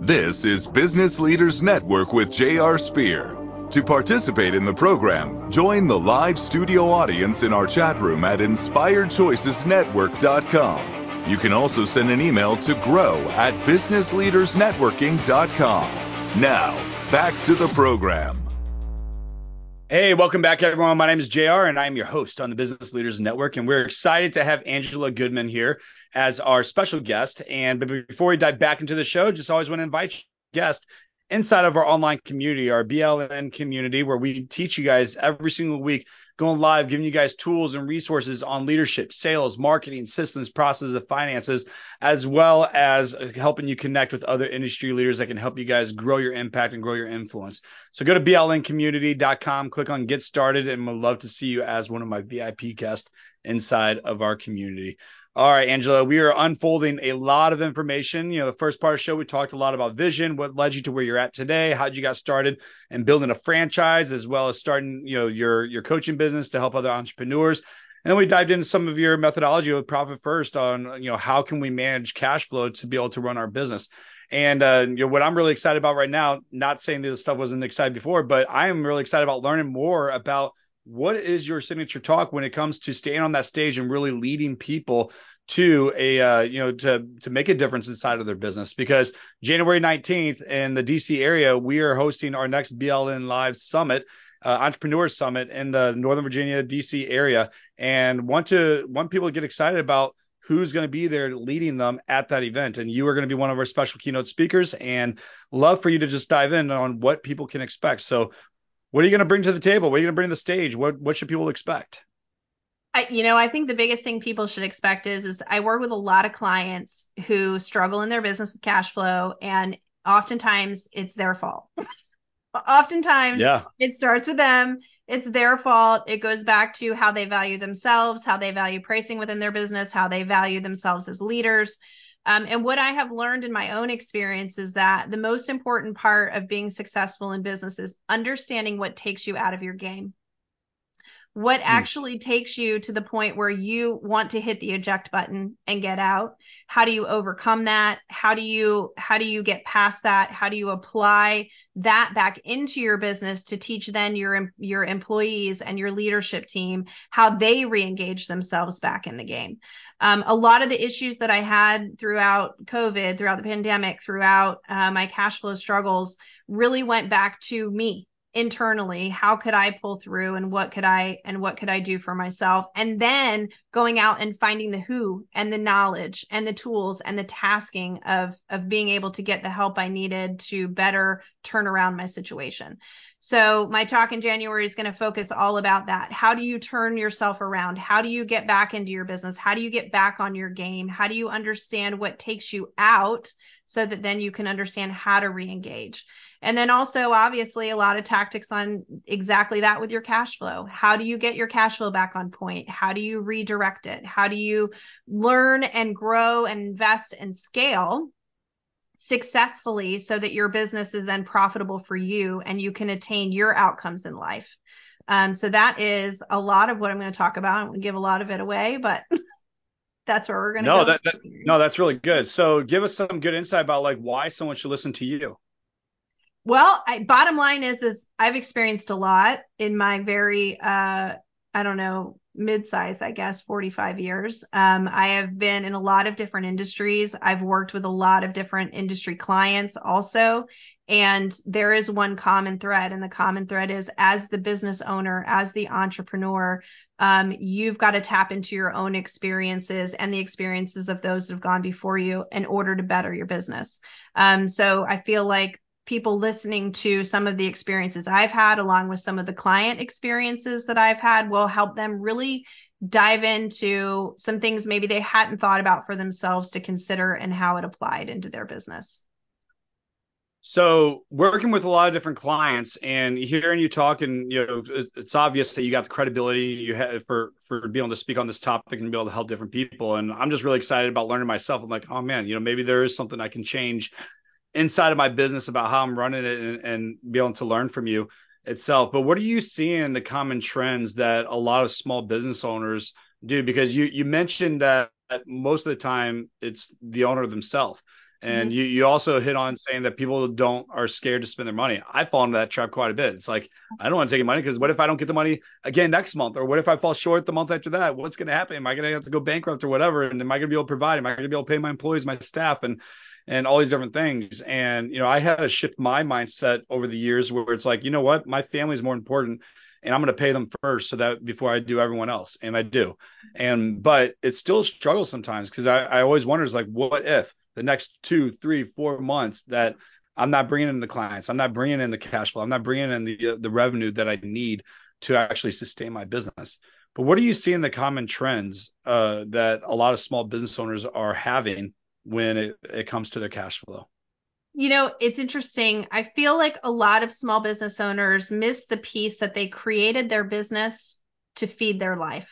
This is Business Leaders Network with J.R. Spear. To participate in the program, join the live studio audience in our chat room at inspiredchoicesnetwork.com. You can also send an email to grow at businessleadersnetworking.com. Now, back to the program. Hey, welcome back, everyone. My name is JR, and I'm your host on the Business Leaders Network. And we're excited to have Angela Goodman here as our special guest. And before we dive back into the show, just always want to invite guests inside of our online community, our BLN community, where we teach you guys every single week, going live, giving you guys tools and resources on leadership, sales, marketing, systems, processes, and finances, as well as helping you connect with other industry leaders that can help you guys grow your impact and grow your influence. So go to blncommunity.com, click on get started, and we'd love to see you as one of my VIP guests inside of our community. All right, Angela, we are unfolding a lot of information. You know, the first part of the show, we talked a lot about vision, what led you to where you're at today, how'd you got started and building a franchise, as well as starting, you know, your your coaching business to help other entrepreneurs. And then we dived into some of your methodology with Profit First on, you know, how can we manage cash flow to be able to run our business. And uh, you know what I'm really excited about right now, not saying that this stuff wasn't excited before, but I am really excited about learning more about what is your signature talk when it comes to staying on that stage and really leading people to a uh, you know to to make a difference inside of their business? Because January 19th in the DC area we are hosting our next BLN Live Summit uh, Entrepreneur Summit in the Northern Virginia DC area and want to want people to get excited about who's going to be there leading them at that event. And you are going to be one of our special keynote speakers and love for you to just dive in on what people can expect. So what are you going to bring to the table? What are you going to bring to the stage? What what should people expect? I, you know, I think the biggest thing people should expect is, is I work with a lot of clients who struggle in their business with cash flow, and oftentimes it's their fault. oftentimes, yeah. it starts with them. It's their fault. It goes back to how they value themselves, how they value pricing within their business, how they value themselves as leaders. Um, and what I have learned in my own experience is that the most important part of being successful in business is understanding what takes you out of your game. What hmm. actually takes you to the point where you want to hit the eject button and get out? How do you overcome that? How do you how do you get past that? How do you apply that back into your business to teach then your your employees and your leadership team how they re-engage themselves back in the game? Um, a lot of the issues that I had throughout COVID, throughout the pandemic, throughout uh, my cash flow struggles really went back to me internally how could i pull through and what could i and what could i do for myself? And then going out and finding the who and the knowledge and the tools and the tasking of of being able to get the help i needed to better turn around my situation. So my talk in january is going to focus all about that. How do you turn yourself around? How do you get back into your business? How do you get back on your game? How do you understand what takes you out so that then you can understand how to re-engage and then also, obviously, a lot of tactics on exactly that with your cash flow. How do you get your cash flow back on point? How do you redirect it? How do you learn and grow and invest and scale successfully so that your business is then profitable for you and you can attain your outcomes in life? Um, so that is a lot of what I'm going to talk about. I'm going to give a lot of it away, but that's where we're going to no, go. That, that, no, that's really good. So give us some good insight about like why someone should listen to you. Well, I, bottom line is, is I've experienced a lot in my very, uh, I don't know, mid-size, I guess, 45 years. Um, I have been in a lot of different industries. I've worked with a lot of different industry clients also. And there is one common thread, and the common thread is as the business owner, as the entrepreneur, um, you've got to tap into your own experiences and the experiences of those that have gone before you in order to better your business. Um, so I feel like people listening to some of the experiences I've had, along with some of the client experiences that I've had, will help them really dive into some things maybe they hadn't thought about for themselves to consider and how it applied into their business. So working with a lot of different clients and hearing you talk and you know it's obvious that you got the credibility you have for for being able to speak on this topic and be able to help different people and I'm just really excited about learning myself. I'm like, oh man, you know maybe there is something I can change inside of my business about how I'm running it and, and be able to learn from you. itself. But what are you seeing the common trends that a lot of small business owners do? Because you you mentioned that most of the time it's the owner themselves. And mm-hmm. you, you also hit on saying that people don't are scared to spend their money. I fall into that trap quite a bit. It's like I don't want to take money because what if I don't get the money again next month, or what if I fall short the month after that? What's going to happen? Am I going to have to go bankrupt or whatever? And am I going to be able to provide? Am I going to be able to pay my employees, my staff, and and all these different things? And you know, I had to shift my mindset over the years where it's like, you know what, my family is more important and I'm going to pay them first so that before I do everyone else. And I do. And, but it's still a struggle sometimes because I, I always wonder is like, what if the next two, three, four months that I'm not bringing in the clients, I'm not bringing in the cash flow, I'm not bringing in the, the revenue that I need to actually sustain my business. But what are you seeing the common trends uh, that a lot of small business owners are having when it, it comes to their cash flow? You know, it's interesting. I feel like a lot of small business owners miss the piece that they created their business to feed their life.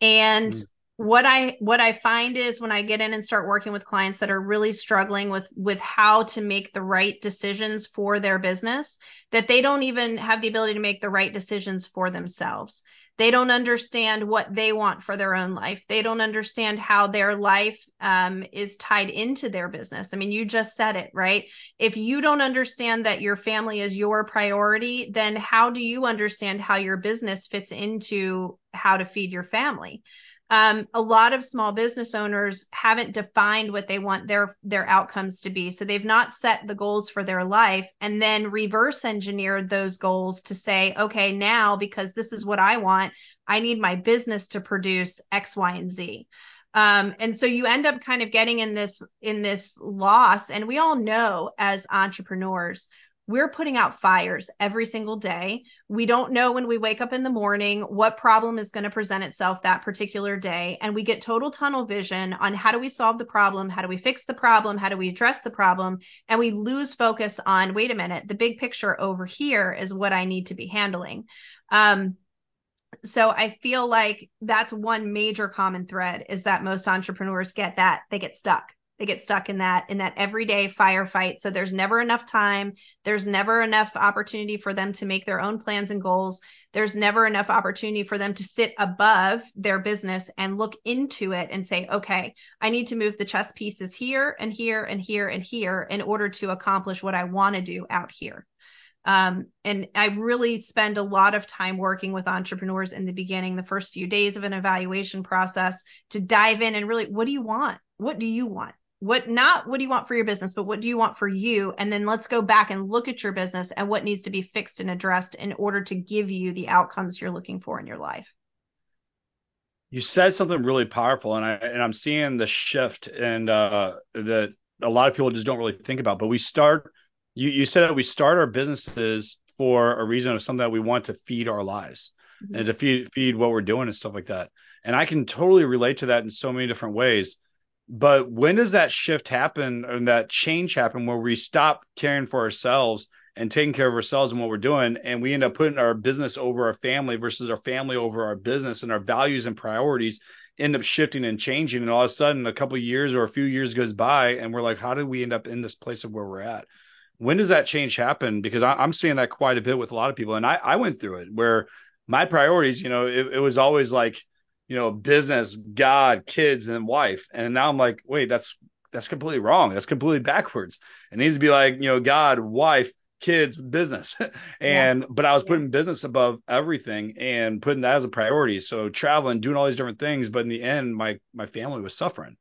And mm. what I what I find is when I get in and start working with clients that are really struggling with with how to make the right decisions for their business, that they don't even have the ability to make the right decisions for themselves. They don't understand what they want for their own life. They don't understand how their life um, is tied into their business. I mean, you just said it, right? If you don't understand that your family is your priority, then how do you understand how your business fits into how to feed your family? Um, a lot of small business owners haven't defined what they want their their outcomes to be. So they've not set the goals for their life and then reverse engineered those goals to say okay now because this is what i want i need my business to produce x y and z. Um, and so you end up kind of getting in this in this loss. And we all know as entrepreneurs we're putting out fires every single day. We don't know when we wake up in the morning what problem is going to present itself that particular day. And we get total tunnel vision on how do we solve the problem? How do we fix the problem? How do we address the problem? And we lose focus on wait a minute, the big picture over here is what I need to be handling. Um, so I feel like that's one major common thread is that most entrepreneurs get that they get stuck they get stuck in that in that everyday firefight so there's never enough time there's never enough opportunity for them to make their own plans and goals there's never enough opportunity for them to sit above their business and look into it and say okay i need to move the chess pieces here and here and here and here in order to accomplish what i want to do out here um, and I really spend a lot of time working with entrepreneurs in the beginning, the first few days of an evaluation process to dive in and really, what do you want? What do you want? What not what do you want for your business but what do you want for you? And then let's go back and look at your business and what needs to be fixed and addressed in order to give you the outcomes you're looking for in your life. You said something really powerful and i and i'm seeing the shift and uh that a lot of people just don't really think about but we start you you said that we start our businesses for a reason of something that we want to feed our lives mm-hmm. and to feed feed what we're doing and stuff like that. And i can totally relate to that in so many different ways but when does that shift happen and that change happen where we stop caring for ourselves and taking care of ourselves and what we're doing and we end up putting our business over our family versus our family over our business and our values and priorities end up shifting and changing and all of a sudden a couple years or a few years goes by and we're like how did we end up in this place of where we're at? When does that change happen? Because I, am seeing that quite a bit with a lot of people and I, I went through it where my priorities you know it, it was always like you know, business, God, kids, and wife. And now I'm like, wait, that's that's completely wrong. That's completely backwards. It needs to be like, you know, God, wife, kids, business. and yeah. but I was putting business above everything and putting that as a priority. So traveling, doing all these different things, but in the end, my my family was suffering.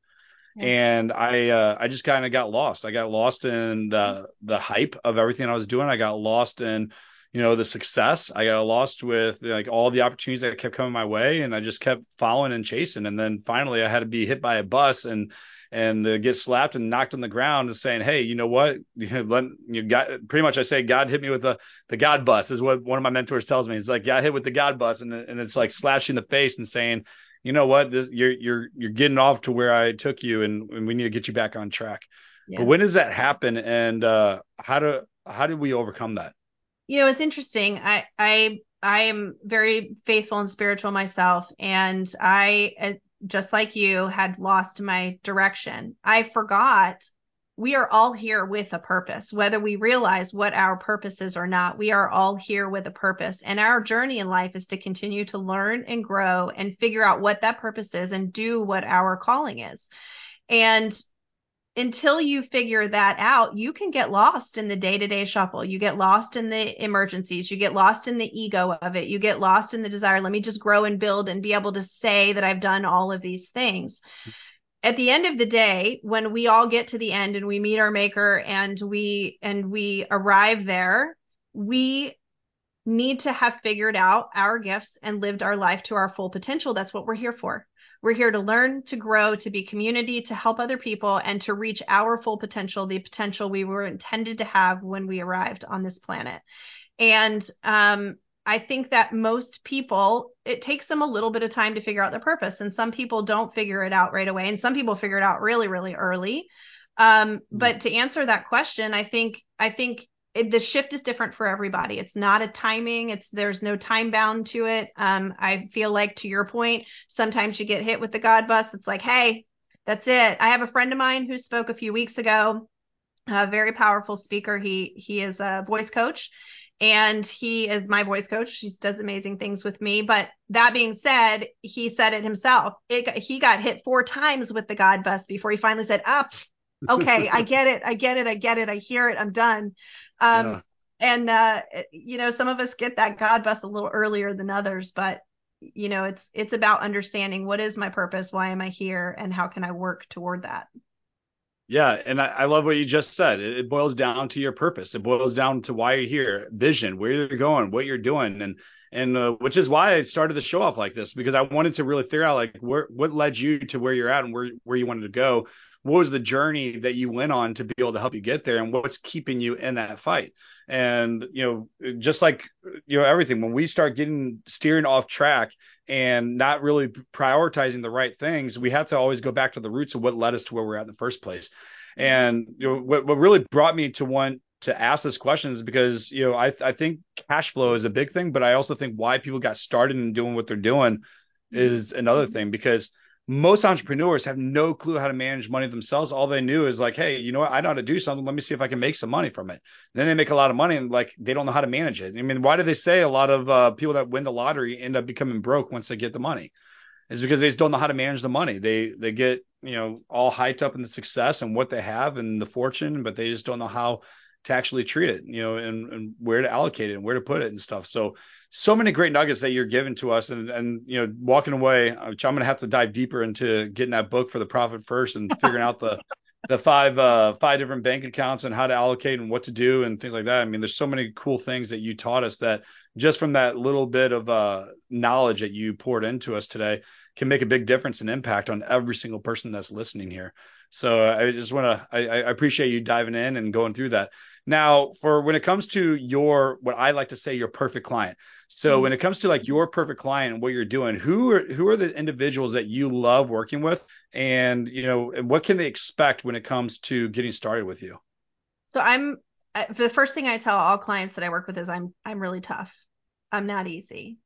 Yeah. And I uh, I just kind of got lost. I got lost in the the hype of everything I was doing. I got lost in you know the success. I got lost with like all the opportunities that kept coming my way and i just kept following and chasing. And then finally i had to be hit by a bus and and uh, get slapped and knocked on the ground and saying hey you know what? You got pretty much i say god hit me with the the god bus is what one of my mentors tells me. It's like got hit with the god bus and, and it's like slashing the face and saying you know what? This, you're you're you're getting off to where i took you and, and we need to get you back on track. Yeah. but when does that happen? And uh how do how do we overcome that you know, it's interesting. I I I am very faithful and spiritual myself, and I uh, just like you had lost my direction. I forgot we are all here with a purpose, whether we realize what our purpose is or not. We are all here with a purpose. And our journey in life is to continue to learn and grow and figure out what that purpose is and do what our calling is. And until you figure that out, you can get lost in the day to day shuffle. You get lost in the emergencies. You get lost in the ego of it. You get lost in the desire, let me just grow and build and be able to say that I've done all of these things at the end of the day when we all get to the end and we meet our maker and we and we arrive there we need to have figured out our gifts and lived our life to our full potential that's what we're here for we're here to learn to grow to be community to help other people and to reach our full potential the potential we were intended to have when we arrived on this planet and um, I think that most people, it takes them a little bit of time to figure out their purpose. And some people don't figure it out right away. And some people figure it out really, really early. Um, mm-hmm. but to answer that question, I think, I think it, the shift is different for everybody. It's not a timing. It's there's no time bound to it. Um, I feel like to your point, sometimes you get hit with the God bus. It's like, hey, that's it. I have a friend of mine who spoke a few weeks ago, a very powerful speaker. He he is a voice coach, and he is my voice coach. He does amazing things with me. But that being said, he said it himself. It, he got hit four times with the God bus before he finally said, "Up, okay, I get it, I get it, I get it, I hear it, I'm done." Um, yeah. And uh, you know, some of us get that God bus a little earlier than others, but you know, it's it's about understanding what is my purpose, why am I here, and how can I work toward that. Yeah, and I, I, love what you just said. It, it, boils down to your purpose. It boils down to why you're here, vision, where you're going, what you're doing, and and uh, which is why I started the show off like this because I wanted to really figure out like where what led you to where you're at and where where you wanted to go. What was the journey that you went on to be able to help you get there, and what's keeping you in that fight? And you know, just like you know everything, when we start getting steering off track and not really prioritizing the right things, we have to always go back to the roots of what led us to where we're at in the first place. And you know, what, what really brought me to want to ask this question is because you know I I think cash flow is a big thing, but I also think why people got started in doing what they're doing is another thing because most entrepreneurs have no clue how to manage money themselves. All they knew is like, hey, you know what? I know how to do something. Let me see if I can make some money from it. then they make a lot of money and like they don't know how to manage it. I mean, why do they say a lot of uh, people that win the lottery end up becoming broke once they get the money? Is because they just don't know how to manage the money. They they get you know all hyped up in the success and what they have and the fortune, but they just don't know how to actually treat it, you know, and, and where to allocate it and where to put it and stuff. So so many great nuggets that you're giving to us. And and you know walking away which i'm going to have to dive deeper into getting that book for the profit first and figuring out the the five uh five different bank accounts and how to allocate and what to do and things like that. I mean there's so many cool things that you taught us that just from that little bit of uh knowledge that you poured into us today can make a big difference and impact on every single person that's listening here. So i just want to I, I appreciate you diving in and going through that now, for when it comes to your what I like to say your perfect client. So mm-hmm. when it comes to like your perfect client and what you're doing, who are who are the individuals that you love working with and you know, what can they expect when it comes to getting started with you? So I'm the first thing I tell all clients that I work with is I'm I'm really tough. I'm not easy.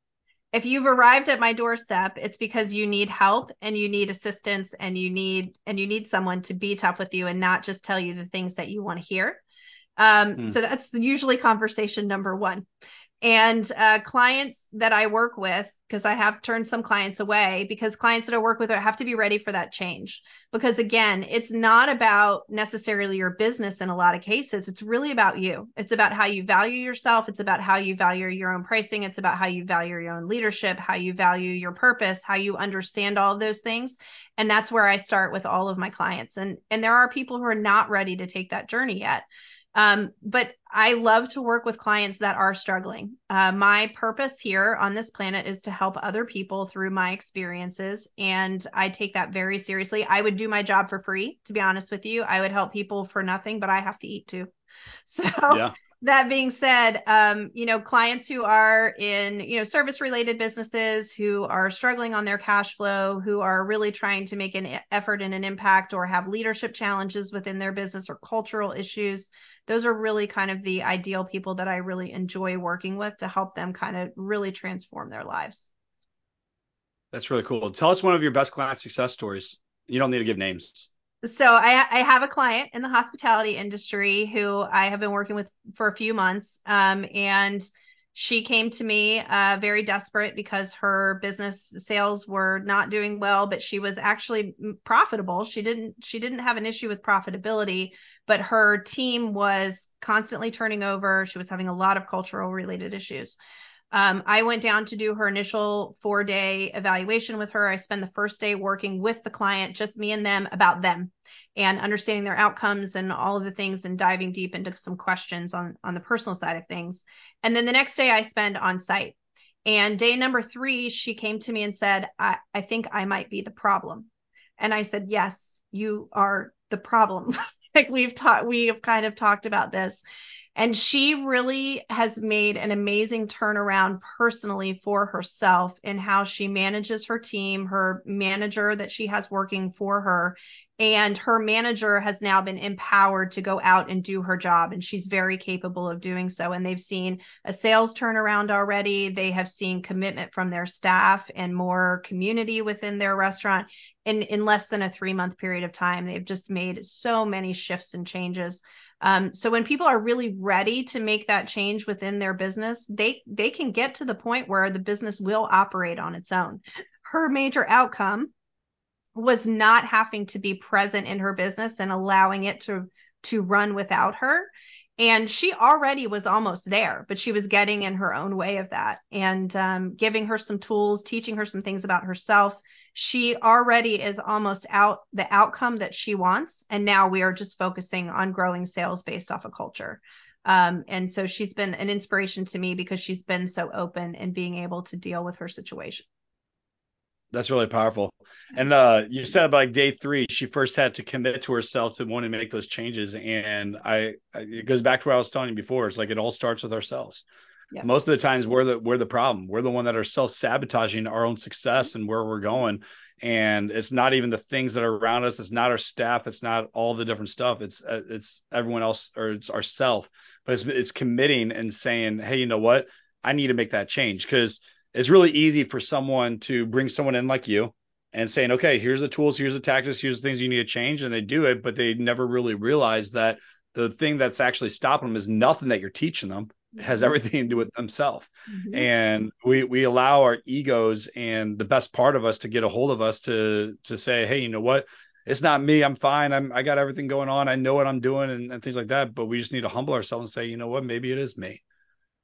If you've arrived at my doorstep, it's because you need help and you need assistance and you need and you need someone to be tough with you and not just tell you the things that you want to hear. Um, hmm. So that's usually conversation number one. And uh, clients that I work with, because I have turned some clients away, because clients that I work with have to be ready for that change. Because again, it's not about necessarily your business in a lot of cases. It's really about you. It's about how you value yourself. It's about how you value your own pricing. It's about how you value your own leadership, how you value your purpose, how you understand all of those things. And that's where I start with all of my clients. And and there are people who are not ready to take that journey yet. Um, but I love to work with clients that are struggling. Uh, my purpose here on this planet is to help other people through my experiences. And I take that very seriously. I would do my job for free, to be honest with you. I would help people for nothing, but I have to eat too. So yeah. that being said, um, you know, clients who are in, you know, service related businesses who are struggling on their cash flow, who are really trying to make an effort and an impact or have leadership challenges within their business or cultural issues, those are really kind of the ideal people that I really enjoy working with to help them kind of really transform their lives. That's really cool. Tell us one of your best client success stories. You don't need to give names. so I, I have a client in the hospitality industry who I have been working with for a few months. Um, and she came to me uh, very desperate because her business sales were not doing well, but she was actually profitable. She didn't she didn't have an issue with profitability, but her team was constantly turning over. She was having a lot of cultural related issues. Um, I went down to do her initial four day evaluation with her. I spent the first day working with the client, just me and them about them and understanding their outcomes and all of the things and diving deep into some questions on, on the personal side of things. And then the next day I spend on site. And day number three, she came to me and said, I, I think I might be the problem. And I said, Yes, you are the problem. like we've taught, we have kind of talked about this. And she really has made an amazing turnaround personally for herself in how she manages her team, her manager that she has working for her. And her manager has now been empowered to go out and do her job. And she's very capable of doing so. And they've seen a sales turnaround already. They have seen commitment from their staff and more community within their restaurant in, in less than a three month period of time. They've just made so many shifts and changes. Um, so when people are really ready to make that change within their business, they they can get to the point where the business will operate on its own. Her major outcome was not having to be present in her business and allowing it to to run without her. And she already was almost there, but she was getting in her own way of that and um, giving her some tools, teaching her some things about herself, she already is almost out the outcome that she wants. And now we are just focusing on growing sales based off of culture. Um, and so she's been an inspiration to me because she's been so open and being able to deal with her situation. That's really powerful. And uh, you said like day three, she first had to commit to herself to want to make those changes. And I, it goes back to what I was telling you before. It's like it all starts with ourselves. Most of the times we're the we're the problem. We're the one that are self sabotaging our own success and where we're going. And it's not even the things that are around us. It's not our staff. It's not all the different stuff. It's uh, it's everyone else or it's ourself. But it's it's committing and saying, hey, you know what? I need to make that change because it's really easy for someone to bring someone in like you and saying, okay, here's the tools, here's the tactics, here's the things you need to change, and they do it, but they never really realize that the thing that's actually stopping them is nothing that you're teaching them has mm-hmm. everything to do with themselves. Mm-hmm. And we we allow our egos and the best part of us to get a hold of us to to say, hey, you know what? It's not me. I'm fine. I'm I got everything going on. I know what I'm doing and, and things like that. But we just need to humble ourselves and say, you know what? Maybe it is me.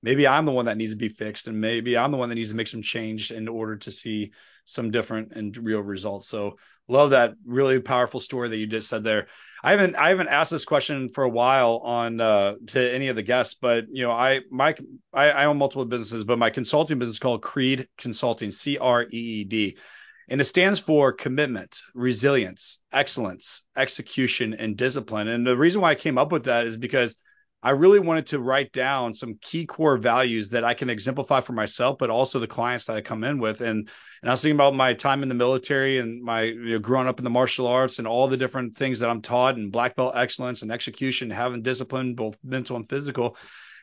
Maybe I'm the one that needs to be fixed, and maybe I'm the one that needs to make some change in order to see some different and real results. So love that really powerful story that you just said there. I haven't I haven't asked this question for a while on uh, to any of the guests, but you know I my I, I own multiple businesses, but my consulting business called Creed Consulting, C R E E D, and it stands for commitment, resilience, excellence, execution, and discipline. And the reason why I came up with that is because I really wanted to write down some key core values that I can exemplify for myself, but also the clients that I come in with. And and I was thinking about my time in the military and my you know, growing up in the martial arts and all the different things that I'm taught and black belt excellence and execution, having discipline, both mental and physical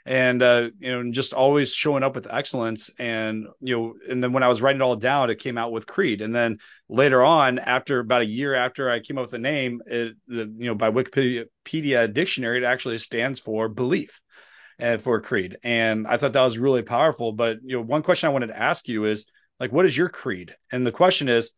and uh, you know, and just always showing up with excellence. And you know, and then when I was writing it all down, it came out with Creed. And then later on, after about a year after I came up with the name, it the, you know by Wikipedia dictionary, it actually stands for belief and uh, for Creed. And I thought that was really powerful. But you know, one question I wanted to ask you is like, what is your creed? And the question is,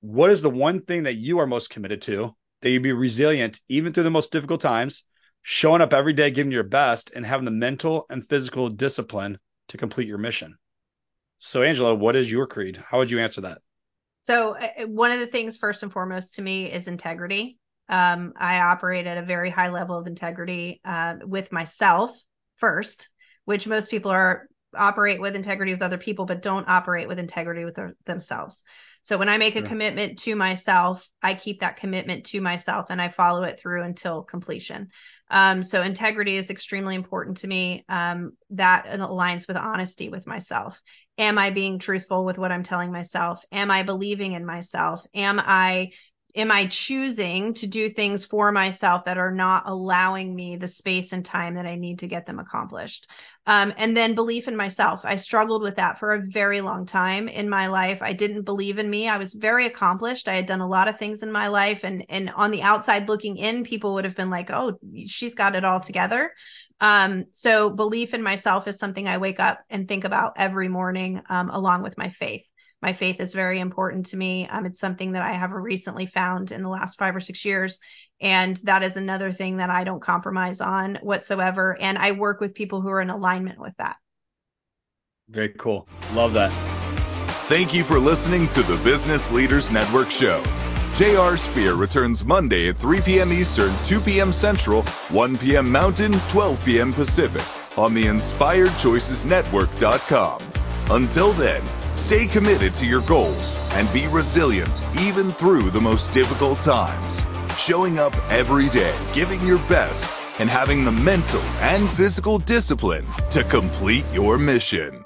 what is the one thing that you are most committed to? That you be resilient even through the most difficult times showing up every day, giving your best, and having the mental and physical discipline to complete your mission. So, Angela, what is your creed? How would you answer that? So, uh, one of the things, first and foremost, to me is integrity. Um, I operate at a very high level of integrity uh, with myself first, which most people are operate with integrity with other people, but don't operate with integrity with their, themselves. So when I make sure. a commitment to myself, I keep that commitment to myself and I follow it through until completion. Um, so integrity is extremely important to me. Um, that aligns with honesty with myself. Am I being truthful with what I'm telling myself? Am I believing in myself? Am I am I choosing to do things for myself that are not allowing me the space and time that I need to get them accomplished? Um, and then belief in myself. I struggled with that for a very long time in my life. I didn't believe in me. I was very accomplished. I had done a lot of things in my life, and and on the outside looking in, people would have been like, "Oh, she's got it all together." Um, so belief in myself is something I wake up and think about every morning, um, along with my faith my faith is very important to me. Um, it's something that I have recently found in the last five or six years. And that is another thing that I don't compromise on whatsoever. And I work with people who are in alignment with that. Very cool. Love that. Thank you for listening to the Business Leaders Network show. J.R. Spear returns Monday at 3 p.m. Eastern, 2 p.m. Central, 1 p.m. Mountain, 12 p.m. Pacific on the InspiredChoicesNetwork.com. Until then, Stay committed to your goals and be resilient even through the most difficult times. Showing up every day, giving your best, and having the mental and physical discipline to complete your mission.